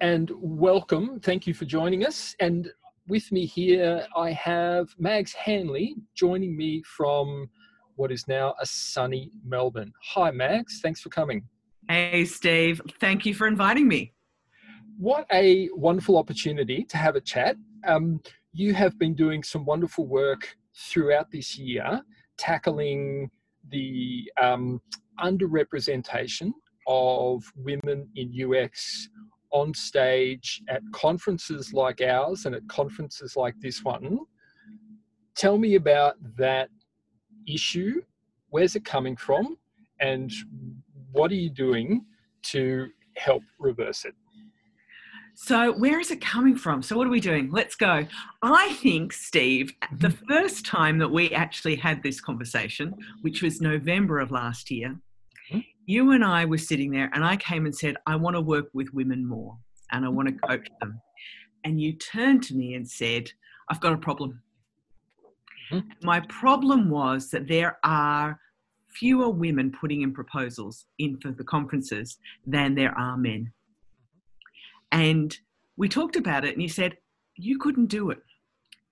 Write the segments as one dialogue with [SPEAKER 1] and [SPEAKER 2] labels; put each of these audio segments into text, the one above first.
[SPEAKER 1] and welcome. Thank you for joining us. And with me here, I have Mags Hanley joining me from what is now a sunny Melbourne. Hi, Mags. Thanks for coming.
[SPEAKER 2] Hey, Steve. Thank you for inviting me.
[SPEAKER 1] What a wonderful opportunity to have a chat. Um, you have been doing some wonderful work throughout this year, tackling the um, underrepresentation of women in UX on stage at conferences like ours and at conferences like this one. Tell me about that issue. Where's it coming from? And what are you doing to help reverse it?
[SPEAKER 2] So, where is it coming from? So, what are we doing? Let's go. I think, Steve, the mm-hmm. first time that we actually had this conversation, which was November of last year, you and I were sitting there, and I came and said, I want to work with women more and I want to coach them. And you turned to me and said, I've got a problem. Mm-hmm. My problem was that there are fewer women putting in proposals in for the conferences than there are men. And we talked about it, and you said, You couldn't do it.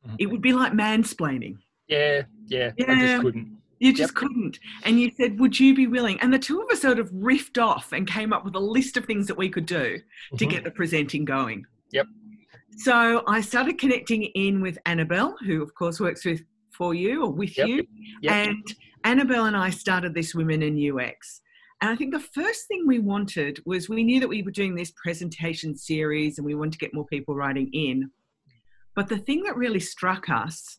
[SPEAKER 2] Mm-hmm. It would be like mansplaining.
[SPEAKER 1] Yeah, yeah, yeah. I just couldn't.
[SPEAKER 2] You just yep. couldn't. And you said, Would you be willing? And the two of us sort of riffed off and came up with a list of things that we could do mm-hmm. to get the presenting going.
[SPEAKER 1] Yep.
[SPEAKER 2] So I started connecting in with Annabelle, who of course works with for you or with yep. you. Yep. And Annabelle and I started this Women in UX. And I think the first thing we wanted was we knew that we were doing this presentation series and we wanted to get more people writing in. But the thing that really struck us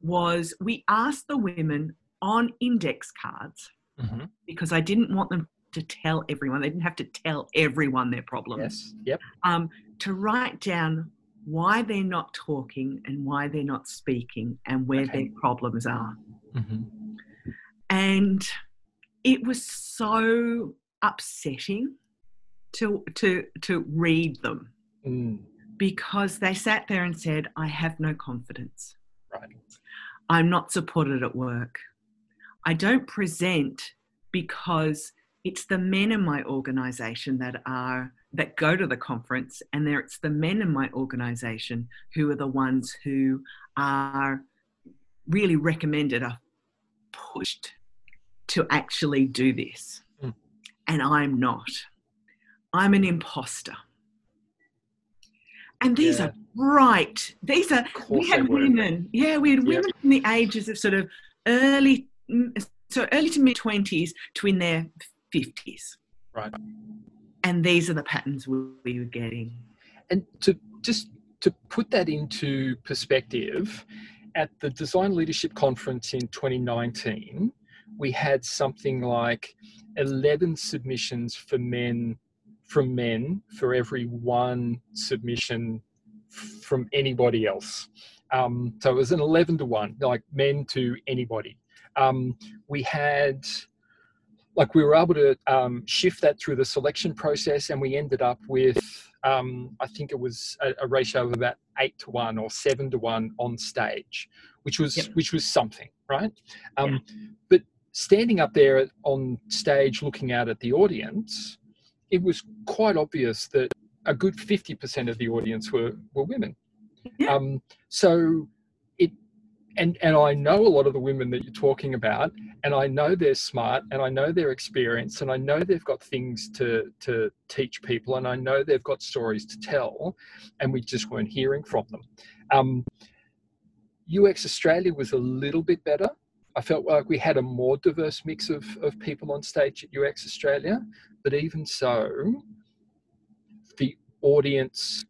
[SPEAKER 2] was we asked the women on index cards mm-hmm. because I didn't want them to tell everyone. They didn't have to tell everyone their problems.
[SPEAKER 1] Yes. Yep.
[SPEAKER 2] Um, to write down why they're not talking and why they're not speaking and where okay. their problems are. Mm-hmm. And it was so upsetting to to to read them mm. because they sat there and said, "I have no confidence.
[SPEAKER 1] Right.
[SPEAKER 2] I'm not supported at work. I don't present because it's the men in my organization that are that go to the conference and there it's the men in my organization who are the ones who are really recommended are pushed to actually do this mm. and i'm not i'm an imposter and these yeah. are bright these are we had women yeah we had women yep. in the ages of sort of early so early to mid 20s to in their 50s.
[SPEAKER 1] Right.
[SPEAKER 2] And these are the patterns we were getting.
[SPEAKER 1] And to just to put that into perspective, at the Design Leadership Conference in 2019, we had something like 11 submissions for men from men for every one submission from anybody else. Um, so it was an 11 to 1, like men to anybody um, we had like we were able to um, shift that through the selection process and we ended up with um, i think it was a, a, ratio of about eight to one or seven to one on stage which was yep. which was something right um, yeah. but standing up there on stage looking out at the audience it was quite obvious that a good 50% of the audience were were women yeah. Um, so and and I know a lot of the women that you're talking about, and I know they're smart, and I know they're experienced, and I know they've got things to to teach people, and I know they've got stories to tell, and we just weren't hearing from them. Um, UX Australia was a little bit better. I felt like we had a more diverse mix of, of people on stage at UX Australia, but even so, the audience,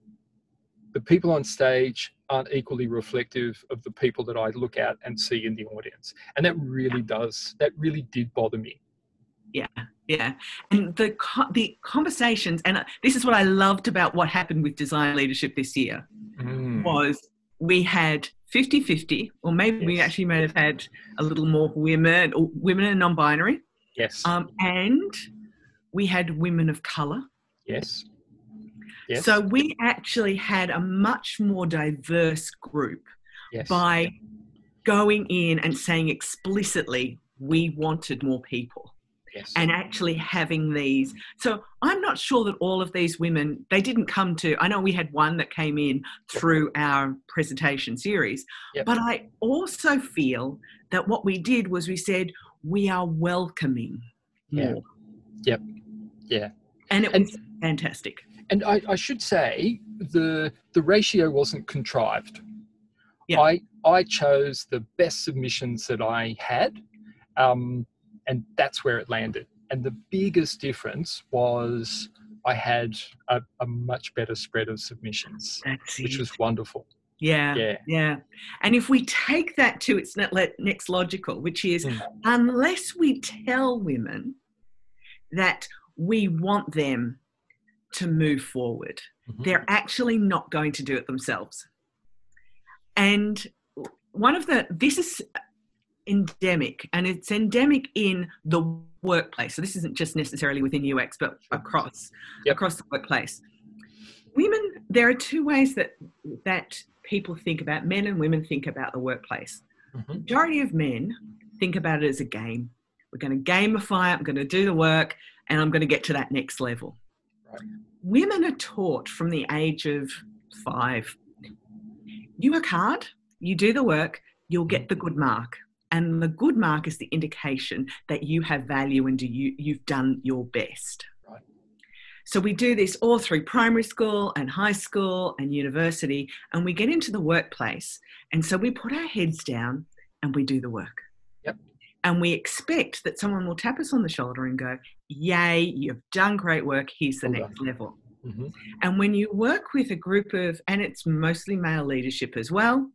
[SPEAKER 1] the people on stage aren't equally reflective of the people that I look at and see in the audience. And that really does, that really did bother me.
[SPEAKER 2] Yeah, yeah. And the the conversations, and this is what I loved about what happened with design leadership this year, mm. was we had 50-50, or maybe yes. we actually may have had a little more women, or women and non-binary.
[SPEAKER 1] Yes.
[SPEAKER 2] Um, and we had women of color.
[SPEAKER 1] Yes.
[SPEAKER 2] Yes. So we actually had a much more diverse group yes. by going in and saying explicitly we wanted more people.
[SPEAKER 1] Yes.
[SPEAKER 2] and actually having these. So I'm not sure that all of these women, they didn't come to, I know we had one that came in through our presentation series,
[SPEAKER 1] Yep.
[SPEAKER 2] but I also feel that what we did was we said, we are welcoming
[SPEAKER 1] Yeah.
[SPEAKER 2] more.
[SPEAKER 1] Yep. Yeah.
[SPEAKER 2] And it
[SPEAKER 1] And-
[SPEAKER 2] was fantastic.
[SPEAKER 1] And I, I should say the the ratio wasn't contrived.
[SPEAKER 2] Yeah.
[SPEAKER 1] I I chose the best submissions that I had, um, and that's where it landed. And the biggest difference was I had a, a much better spread of submissions,
[SPEAKER 2] That's
[SPEAKER 1] which
[SPEAKER 2] it.
[SPEAKER 1] was wonderful.
[SPEAKER 2] yeah.
[SPEAKER 1] Yeah.
[SPEAKER 2] Yeah. And if we take that to its next logical, which is
[SPEAKER 1] Mm.
[SPEAKER 2] unless we tell women that we want them to move forward,
[SPEAKER 1] Mhm.
[SPEAKER 2] they're actually not going to do it themselves. And one of the, this is endemic and it's endemic in the workplace. So this isn't just necessarily within UX, but across,
[SPEAKER 1] Yep.
[SPEAKER 2] across the workplace. Women, there are two ways that, that people think about, men and women think about the workplace.
[SPEAKER 1] Mhm.
[SPEAKER 2] Majority of men think about it as a game. We're going to gamify it, I'm going to do the work, and I'm going to get to that next level.
[SPEAKER 1] Right.
[SPEAKER 2] Women are taught from the age of five you work hard, you do the work, you'll get the good mark. And the good mark is the indication that you have value and do you, you've done your best.
[SPEAKER 1] Right.
[SPEAKER 2] So we do this all through primary school and high school and university, and we get into the workplace. And so we put our heads down and we do the work.
[SPEAKER 1] Yep.
[SPEAKER 2] And we expect that someone will tap us on the shoulder and go, Yay, you've done great work. Here's the
[SPEAKER 1] Well
[SPEAKER 2] next level.
[SPEAKER 1] Mhm.
[SPEAKER 2] And when you work with a group of, and it's mostly male leadership as well,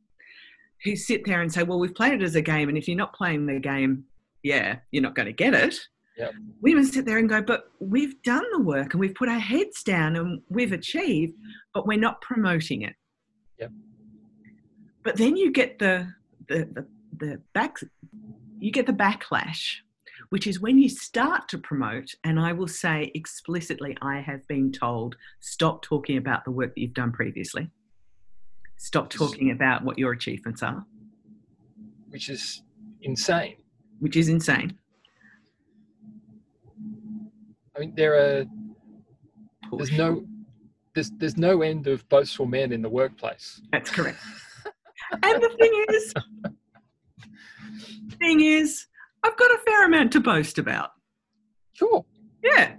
[SPEAKER 2] who sit there and say, well, we've played it as a game, and if you're not playing the game, yeah, you're not going to get it.
[SPEAKER 1] Yep.
[SPEAKER 2] Women sit there and go, but we've done the work and we've put our heads down and we've achieved, but we're not promoting it.
[SPEAKER 1] Yep.
[SPEAKER 2] But then you get the the the, the back, you get the backlash, which is when you start to promote. And I will say explicitly, I have been told, stop talking about the work that you've done previously. Stop talking about what your achievements are,
[SPEAKER 1] Which is insane.
[SPEAKER 2] which is insane.
[SPEAKER 1] I mean, there are there's no there's there's no end of boastful men in the workplace.
[SPEAKER 2] That's correct. and the thing is, thing is, I've got a fair amount to boast about.
[SPEAKER 1] Sure.
[SPEAKER 2] Yeah.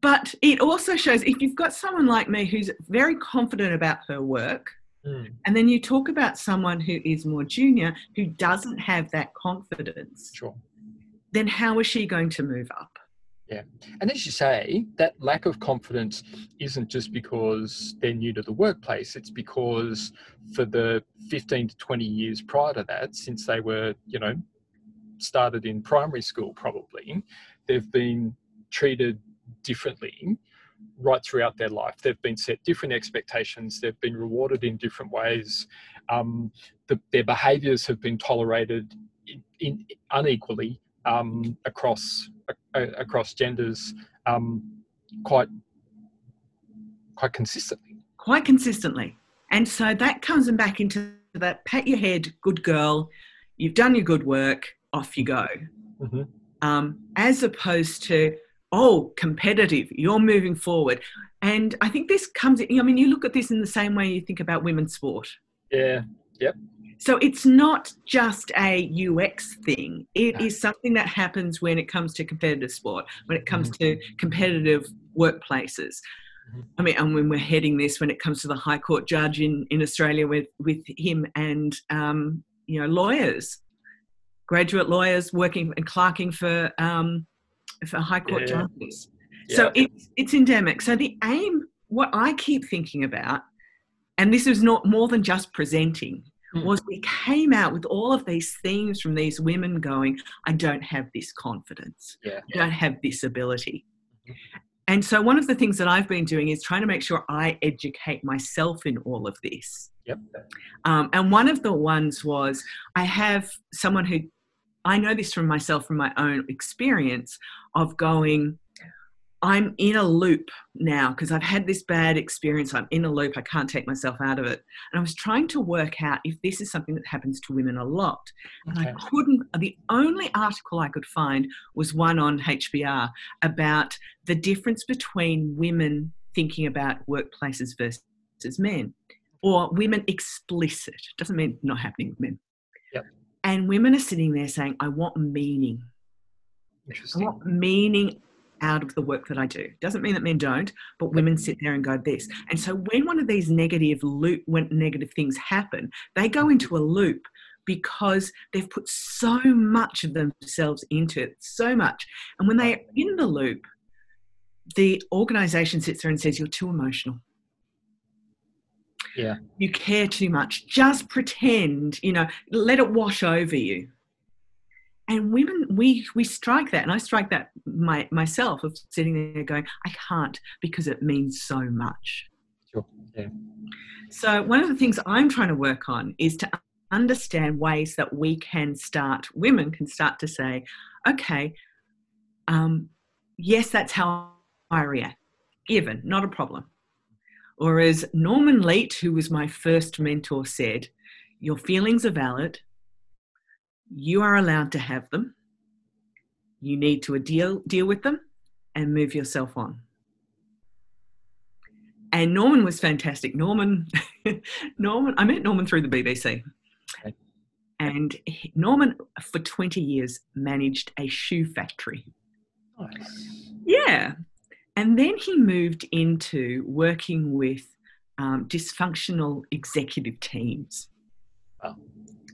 [SPEAKER 2] But it also shows if you've got someone like me who's very confident about her work,
[SPEAKER 1] Mm,
[SPEAKER 2] and then you talk about someone who is more junior who doesn't have that confidence,
[SPEAKER 1] sure.
[SPEAKER 2] then how is she going to move up? Yeah.
[SPEAKER 1] And as you say, that lack of confidence isn't just because they're new to the workplace. It's because for the 15 to 20 years prior to that, since they were, you know, started in primary school probably, they've been treated differently right throughout their life. They've been set different expectations. They've been rewarded in different ways. Um, the, their behaviours have been tolerated in, in unequally um, across uh, across genders um, quite quite consistently.
[SPEAKER 2] Quite consistently. And so that comes back into that pat your head, good girl, you've done your good work, off you go.
[SPEAKER 1] Mhm.
[SPEAKER 2] um, as opposed to oh competitive you're moving forward and i think this comes i mean you look at this in the same way you think about women's sport
[SPEAKER 1] Yeah, yep.
[SPEAKER 2] so it's not just a ux thing It
[SPEAKER 1] No.
[SPEAKER 2] is something that happens when it comes to competitive sport when it comes to competitive workplaces
[SPEAKER 1] Mhm.
[SPEAKER 2] i mean and when we're heading this when it comes to the high court judge in, in australia with with him and um, you know lawyers graduate lawyers working and clerking for um, for high court
[SPEAKER 1] Yeah.
[SPEAKER 2] judges.
[SPEAKER 1] yeah.
[SPEAKER 2] So it's it's endemic. So the aim, what I keep thinking about, and this is not more than just presenting,
[SPEAKER 1] Mm.
[SPEAKER 2] was we came out with all of these themes from these women going, I don't have this confidence.
[SPEAKER 1] yeah,
[SPEAKER 2] I don't have this ability.
[SPEAKER 1] Mhm.
[SPEAKER 2] And so one of the things that I've been doing is trying to make sure I educate myself in all of this.
[SPEAKER 1] yep,
[SPEAKER 2] Um, and one of the ones was I have someone who I know this from myself from my own experience of going, I'm in a loop now because I've had this bad experience. I'm in a loop. I can't take myself out of it. And I was trying to work out if this is something that happens to women a lot. And
[SPEAKER 1] Okay.
[SPEAKER 2] I couldn't, the only article I could find was one on HBR about the difference between women thinking about workplaces versus men or women explicit. Doesn't mean not happening with men. And women are sitting there saying, I want meaning. I want meaning out of the work that I do. Doesn't mean that men don't, but women sit there and go this. And so when one of these negative loop, when negative things happen, they go mm-hmm. into a loop because they've put so much of themselves into it, so much. And when they're in the loop, the organization sits there and says, You're too emotional.
[SPEAKER 1] Yeah.
[SPEAKER 2] You care too much. Just pretend, you know, let it wash over you and women we we strike that and i strike that my, myself of sitting there going i can't because it means so much
[SPEAKER 1] Sure. Yeah.
[SPEAKER 2] so one of the things i'm trying to work on is to understand ways that we can start women can start to say okay um, yes that's how i react given not a problem or as norman leet who was my first mentor said your feelings are valid you are allowed to have them. You need to deal deal with them and move yourself on. And Norman was fantastic. Norman, Norman, I met Norman through the BBC.
[SPEAKER 1] Okay.
[SPEAKER 2] And he- Norman, for 20 years, managed a shoe factory.
[SPEAKER 1] Nice.
[SPEAKER 2] Yeah. And then he moved into working with um, dysfunctional executive teams.
[SPEAKER 1] Wow.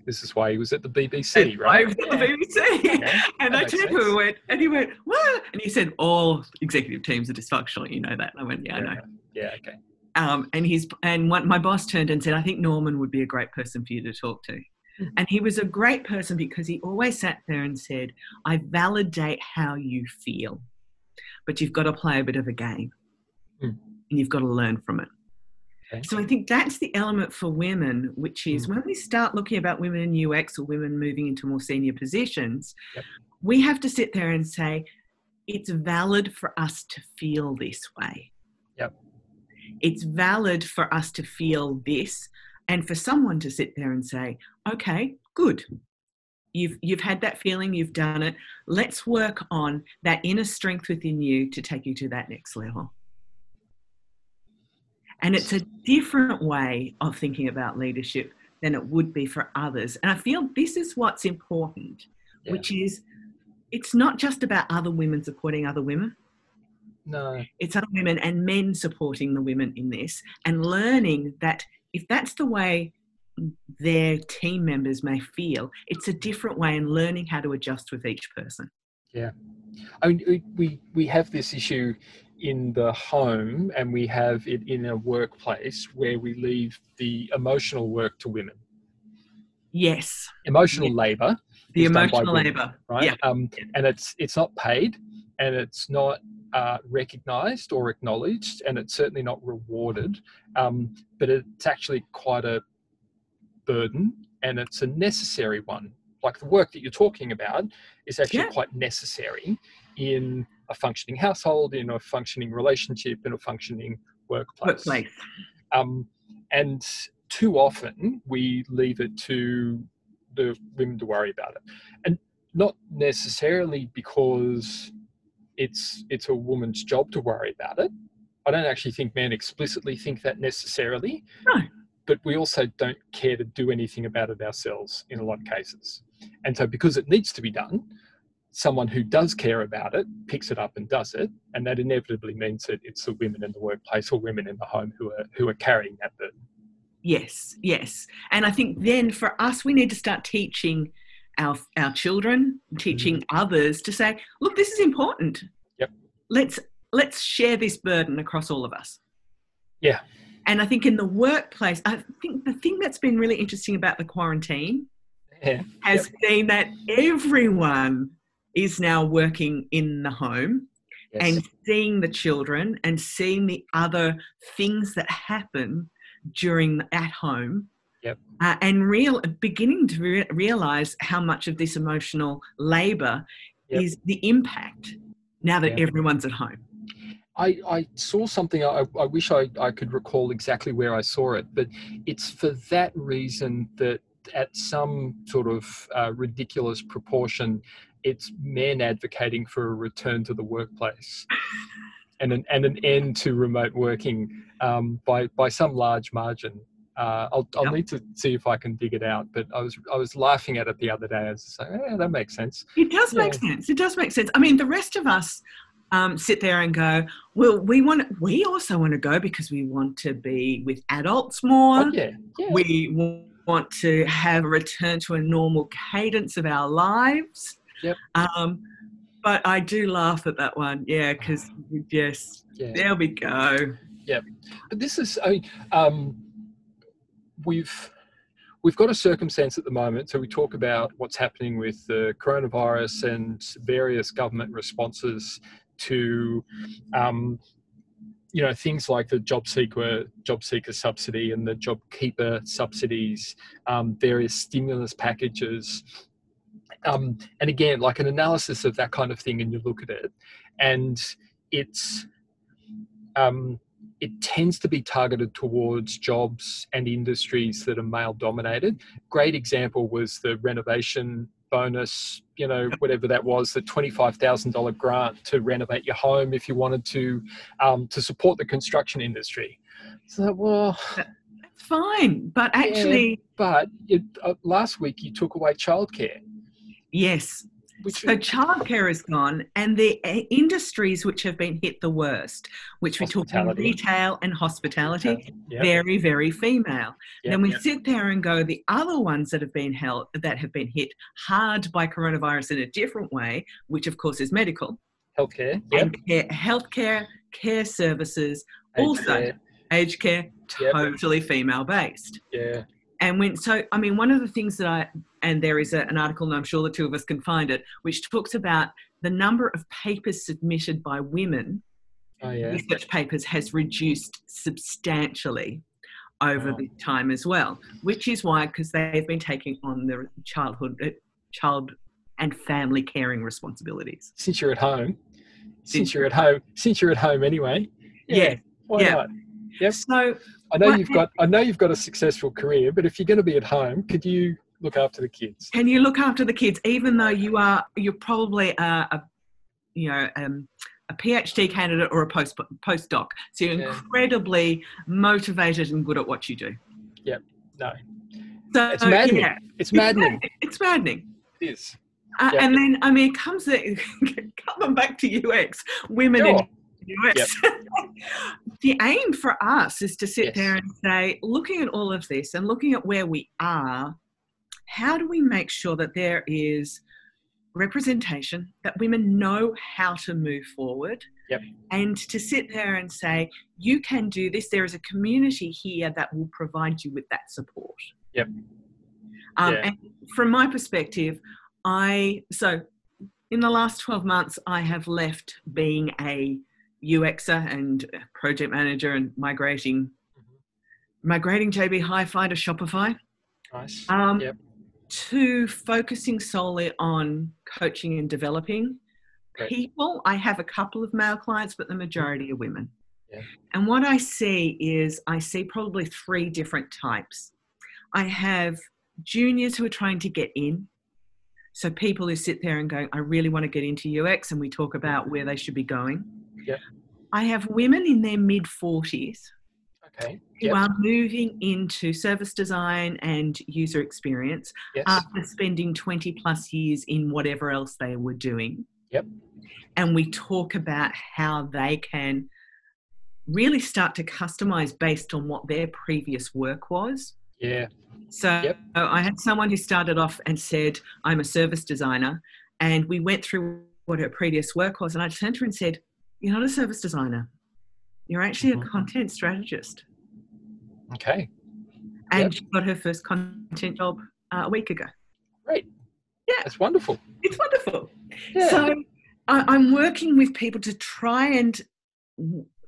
[SPEAKER 1] This is why he was at the BBC, right?
[SPEAKER 2] I was at the BBC.
[SPEAKER 1] Yeah,
[SPEAKER 2] And
[SPEAKER 1] that
[SPEAKER 2] I
[SPEAKER 1] makes
[SPEAKER 2] turned to him
[SPEAKER 1] sense.
[SPEAKER 2] and went, and he went, what? And he said, all executive teams are dysfunctional. You know that. And I went, yeah, I know.
[SPEAKER 1] Yeah. Okay.
[SPEAKER 2] Um, and he's and what my boss turned and said, I think Norman would be a great person for you to talk to.
[SPEAKER 1] Mhm.
[SPEAKER 2] And he was a great person because he always sat there and said, I validate how you feel, but you've got to play a bit of a game
[SPEAKER 1] Mm.
[SPEAKER 2] and you've got to learn from it.
[SPEAKER 1] Okay.
[SPEAKER 2] So I think that's the element for women, which is
[SPEAKER 1] Mm.
[SPEAKER 2] when we start looking about women in UX or women moving into more senior positions,
[SPEAKER 1] Yep.
[SPEAKER 2] we have to sit there and say, it's valid for us to feel this way.
[SPEAKER 1] Yep.
[SPEAKER 2] It's valid for us to feel this, and for someone to sit there and say, okay, good. You've, you've had that feeling, you've done it. Let's work on that inner strength within you to take you to that next level. And it's a different way of thinking about leadership than it would be for others. And I feel this is what's important,
[SPEAKER 1] Yeah.
[SPEAKER 2] which is it's not just about other women supporting other women,
[SPEAKER 1] No.
[SPEAKER 2] it's other women and men supporting the women in this and learning that if that's the way their team members may feel, it's a different way and learning how to adjust with each person. Yeah.
[SPEAKER 1] I mean, we- we we have this issue in the home, and we have it in a workplace where we leave the emotional work to women.
[SPEAKER 2] Yes,
[SPEAKER 1] Emotional
[SPEAKER 2] Yeah.
[SPEAKER 1] labour,
[SPEAKER 2] the
[SPEAKER 1] Is done by
[SPEAKER 2] emotional
[SPEAKER 1] women,
[SPEAKER 2] labour.
[SPEAKER 1] right?
[SPEAKER 2] Yeah.
[SPEAKER 1] Um, and it's it's not paid, and it's not uh, recognised or acknowledged, and it's certainly not rewarded. Um, but it's actually quite a burden, and it's a necessary one. Like the work that you're talking about is actually
[SPEAKER 2] Yeah.
[SPEAKER 1] quite necessary in a functioning household, in a functioning relationship, in a functioning workplace.
[SPEAKER 2] Workplace.
[SPEAKER 1] Um, and too often we leave it to the women to worry about it, and not necessarily because it's it's a woman's job to worry about it. I don't actually think men explicitly think that necessarily.
[SPEAKER 2] No.
[SPEAKER 1] But we also don't care to do anything about it ourselves in a lot of cases. And so because it needs to be done, someone who does care about it picks it up and does it. And that inevitably means that it's the women in the workplace or women in the home who are who are carrying that burden.
[SPEAKER 2] Yes, yes. And I think then for us, we need to start teaching our, our children, teaching mm-hmm. others to say, look, this is important.
[SPEAKER 1] Yep.
[SPEAKER 2] Let's let's share this burden across all of us.
[SPEAKER 1] Yeah.
[SPEAKER 2] And I think in the workplace, I think the thing that's been really interesting about the quarantine
[SPEAKER 1] Yeah.
[SPEAKER 2] has been that everyone is now working in the home
[SPEAKER 1] Yes.
[SPEAKER 2] and seeing the children and seeing the other things that happen during at home
[SPEAKER 1] Yep.
[SPEAKER 2] uh, and real beginning to re- realize how much of this emotional labor
[SPEAKER 1] Yep.
[SPEAKER 2] is the impact now that everyone's at home
[SPEAKER 1] I, I saw something. I, I wish I, I could recall exactly where I saw it, but it's for that reason that at some sort of uh, ridiculous proportion, it's men advocating for a return to the workplace and an, and an end to remote working um, by, by some large margin. Uh, I'll, I'll yep. need to see if I can dig it out, but I was I was laughing at it the other day. I was like, yeah, that makes sense.
[SPEAKER 2] It does yeah. make sense. It does make sense. I mean, the rest of us um, sit there and go, well, we want we also want to go because we want to be with adults more.
[SPEAKER 1] Oh, yeah. yeah.
[SPEAKER 2] We want to have a return to a normal cadence of our lives.
[SPEAKER 1] Yep.
[SPEAKER 2] Um, but I do laugh at that one, yeah, because yes, yeah. there we go.
[SPEAKER 1] Yeah, but this is I mean, um, we've we've got a circumstance at the moment. So we talk about what's happening with the coronavirus and various government responses to um, you know things like the job seeker job seeker subsidy and the job keeper subsidies um, various stimulus packages. Um, and again like an analysis of that kind of thing and you look at it. And it's um, it tends to be targeted towards jobs and industries that are male dominated. Great example was the renovation bonus, you know, whatever that was, the $25,000 grant to renovate your home if you wanted to, um, to support the construction industry. So, well,
[SPEAKER 2] fine. But actually,
[SPEAKER 1] yeah, but it, uh, last week you took away childcare.
[SPEAKER 2] Yes. Which, so childcare is gone, and the uh, industries which have been hit the worst, which we talk about retail and hospitality, yep. very very female. Yep, then we yep. sit there and go, the other ones that have been held that have been hit hard by coronavirus in a different way, which of course is medical,
[SPEAKER 1] healthcare,
[SPEAKER 2] and care, healthcare, care services, Age also care. aged care, totally female based.
[SPEAKER 1] Yeah.
[SPEAKER 2] And when so, I mean, one of the things that I and there is a, an article, and I'm sure the two of us can find it, which talks about the number of papers submitted by women.
[SPEAKER 1] Oh, yeah.
[SPEAKER 2] Research papers has reduced substantially over the time as well, which is why because they've been taking on the childhood, uh, child and family caring responsibilities.
[SPEAKER 1] Since you're at home, since, you're at home, since you're at home anyway.
[SPEAKER 2] Yeah. yeah.
[SPEAKER 1] Why
[SPEAKER 2] yeah.
[SPEAKER 1] not? Yep.
[SPEAKER 2] So
[SPEAKER 1] I know you've got I know you've got a successful career, but if you're going to be at home, could you look after the kids?
[SPEAKER 2] Can you look after the kids, even though you are you're probably a, a you know um, a PhD candidate or a post postdoc, so you're yeah. incredibly motivated and good at what you do.
[SPEAKER 1] Yep. No. So it's maddening. Yeah. It's maddening.
[SPEAKER 2] It's maddening.
[SPEAKER 1] It is.
[SPEAKER 2] Uh, yep. And then, I mean, it comes coming back to UX, women sure. in UX. Yep. the aim for us is to sit yes. there and say, looking at all of this and looking at where we are, how do we make sure that there is representation, that women know how to move forward?
[SPEAKER 1] Yep.
[SPEAKER 2] And to sit there and say, you can do this, there is a community here that will provide you with that support.
[SPEAKER 1] Yep.
[SPEAKER 2] Um, yeah. And from my perspective, I, so in the last 12 months, I have left being a UXer and project manager and migrating, mm-hmm. migrating JB Hi-Fi to Shopify.
[SPEAKER 1] Nice.
[SPEAKER 2] Um,
[SPEAKER 1] yep
[SPEAKER 2] to focusing solely on coaching and developing Great. people. I have a couple of male clients, but the majority are women.
[SPEAKER 1] Yeah.
[SPEAKER 2] And what I see is I see probably three different types. I have juniors who are trying to get in. So people who sit there and go, I really want to get into UX, and we talk about where they should be going.
[SPEAKER 1] Yeah.
[SPEAKER 2] I have women in their mid 40s
[SPEAKER 1] Okay.
[SPEAKER 2] Yep. Who are moving into service design and user experience
[SPEAKER 1] yes.
[SPEAKER 2] after spending 20 plus years in whatever else they were doing.
[SPEAKER 1] Yep.
[SPEAKER 2] And we talk about how they can really start to customize based on what their previous work was.
[SPEAKER 1] Yeah.
[SPEAKER 2] So
[SPEAKER 1] yep.
[SPEAKER 2] I had someone who started off and said, I'm a service designer. And we went through what her previous work was. And I turned to her and said, You're not a service designer. You're actually mm-hmm. a content strategist.
[SPEAKER 1] Okay.
[SPEAKER 2] And yep. she got her first content job uh, a week ago.
[SPEAKER 1] Great.
[SPEAKER 2] Yeah.
[SPEAKER 1] That's wonderful.
[SPEAKER 2] It's wonderful.
[SPEAKER 1] Yeah.
[SPEAKER 2] So I, am working with people to try and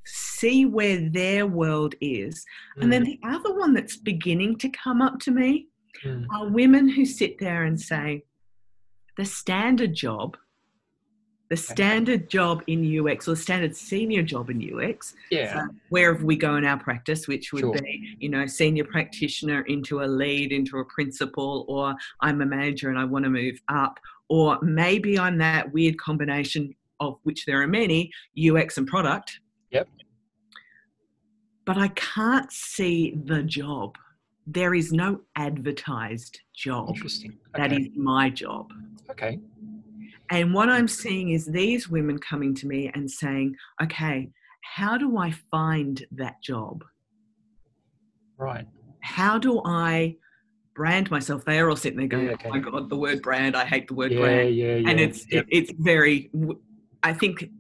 [SPEAKER 2] see where their world is. Mm. And then mm. the other one that's beginning to come up to me mm. are women who sit there and say, the standard job the standard job in UX or the standard senior job in UX,
[SPEAKER 1] Yeah.
[SPEAKER 2] so wherever we go in our practice, which would
[SPEAKER 1] Sure.
[SPEAKER 2] be, you know, senior practitioner into a lead, into a principal, or I'm a manager and I want to move up, or maybe I'm that weird combination of which there are many, UX and product.
[SPEAKER 1] Yep.
[SPEAKER 2] But I can't see the job. There is no advertised job.
[SPEAKER 1] Interesting.
[SPEAKER 2] That
[SPEAKER 1] Okay.
[SPEAKER 2] is my job.
[SPEAKER 1] okay.
[SPEAKER 2] And what I'm seeing is these women coming to me and saying, okay, how do I find that job?
[SPEAKER 1] Right.
[SPEAKER 2] How do I brand myself? They are all sitting there going,
[SPEAKER 1] Yeah, okay.
[SPEAKER 2] oh my God, the word brand, I hate the word
[SPEAKER 1] Yeah,
[SPEAKER 2] brand.
[SPEAKER 1] yeah, yeah.
[SPEAKER 2] And it's,
[SPEAKER 1] Yep.
[SPEAKER 2] it, it's very, I think,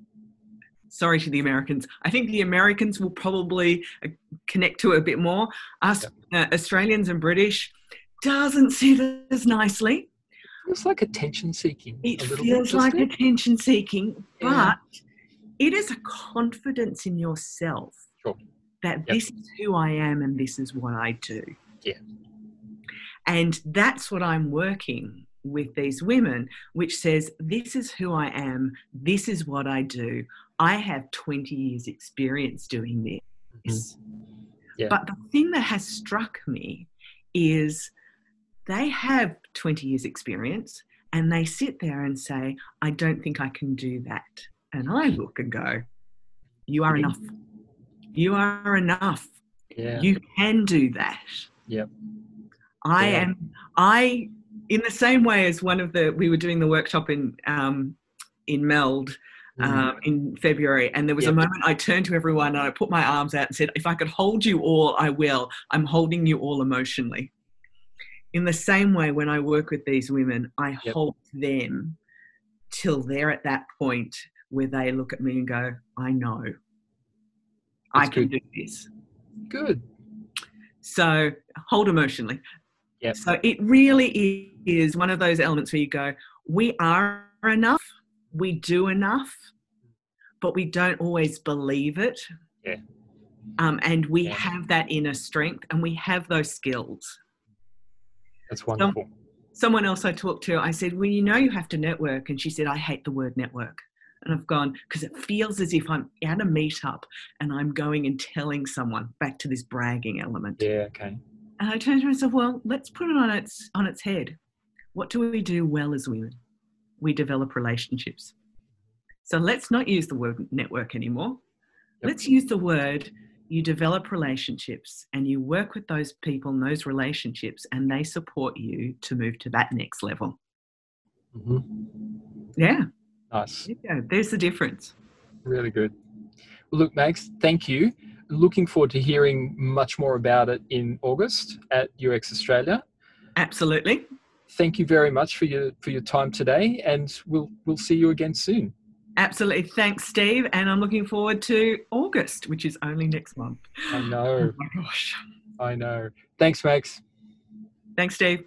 [SPEAKER 2] sorry to the Americans, I think the Americans will probably uh, connect to it a bit more. Us uh, Australians and British doesn't sit as nicely.
[SPEAKER 1] Feels like attention seeking.
[SPEAKER 2] It
[SPEAKER 1] a
[SPEAKER 2] feels
[SPEAKER 1] bit,
[SPEAKER 2] like
[SPEAKER 1] it?
[SPEAKER 2] attention seeking,
[SPEAKER 1] Yeah.
[SPEAKER 2] but it is a confidence in yourself
[SPEAKER 1] Sure.
[SPEAKER 2] that
[SPEAKER 1] Yep.
[SPEAKER 2] this is who I am and this is what I do.
[SPEAKER 1] Yeah.
[SPEAKER 2] And that's what I'm working with these women, which says, This is who I am, this is what I do. I have 20 years' experience doing this. Mm-hmm.
[SPEAKER 1] Yeah.
[SPEAKER 2] But the thing that has struck me is they have 20 years' experience and they sit there and say, I don't think I can do that. And I look and go, You are enough. You are enough.
[SPEAKER 1] Yeah.
[SPEAKER 2] You can do that.
[SPEAKER 1] Yep.
[SPEAKER 2] I
[SPEAKER 1] Yeah.
[SPEAKER 2] am, I, in the same way as one of the, we were doing the workshop in, um, in Meld
[SPEAKER 1] Mm.
[SPEAKER 2] um, in February, and there was a moment I turned to everyone and I put my arms out and said, If I could hold you all, I will. I'm holding you all emotionally. In the same way, when I work with these women, I
[SPEAKER 1] Yep.
[SPEAKER 2] hold them till they're at that point where they look at me and go, I know. I can
[SPEAKER 1] good.
[SPEAKER 2] do this.
[SPEAKER 1] Good.
[SPEAKER 2] So hold emotionally.
[SPEAKER 1] Yep.
[SPEAKER 2] So it really is one of those elements where you go, we are enough, we do enough, but we don't always believe it.
[SPEAKER 1] Yeah.
[SPEAKER 2] Um, and we
[SPEAKER 1] Yeah.
[SPEAKER 2] have that inner strength and we have those skills.
[SPEAKER 1] That's wonderful.
[SPEAKER 2] Someone else I talked to, I said, Well, you know, you have to network. And she said, I hate the word network. And I've gone, because it feels as if I'm at a meetup and I'm going and telling someone back to this bragging element.
[SPEAKER 1] Yeah. Okay.
[SPEAKER 2] And I turned to myself, well, let's put it on its on its head. What do we do well as women? We develop relationships. So let's not use the word network anymore.
[SPEAKER 1] Yep.
[SPEAKER 2] Let's use the word you develop relationships and you work with those people and those relationships and they support you to move to that next level.
[SPEAKER 1] hmm
[SPEAKER 2] Yeah,
[SPEAKER 1] Nice.
[SPEAKER 2] there there's the difference.
[SPEAKER 1] Really good. Well, look, Mags, thank you. Looking forward to hearing much more about it in August at UX Australia.
[SPEAKER 2] Absolutely.
[SPEAKER 1] Thank you very much for your for your time today, and we'll we'll see you again soon.
[SPEAKER 2] Absolutely. Thanks, Steve. And I'm looking forward to August, which is only next month.
[SPEAKER 1] I
[SPEAKER 2] Oh
[SPEAKER 1] know,
[SPEAKER 2] my gosh.
[SPEAKER 1] I know. Thanks, Mags.
[SPEAKER 2] Thanks, Steve.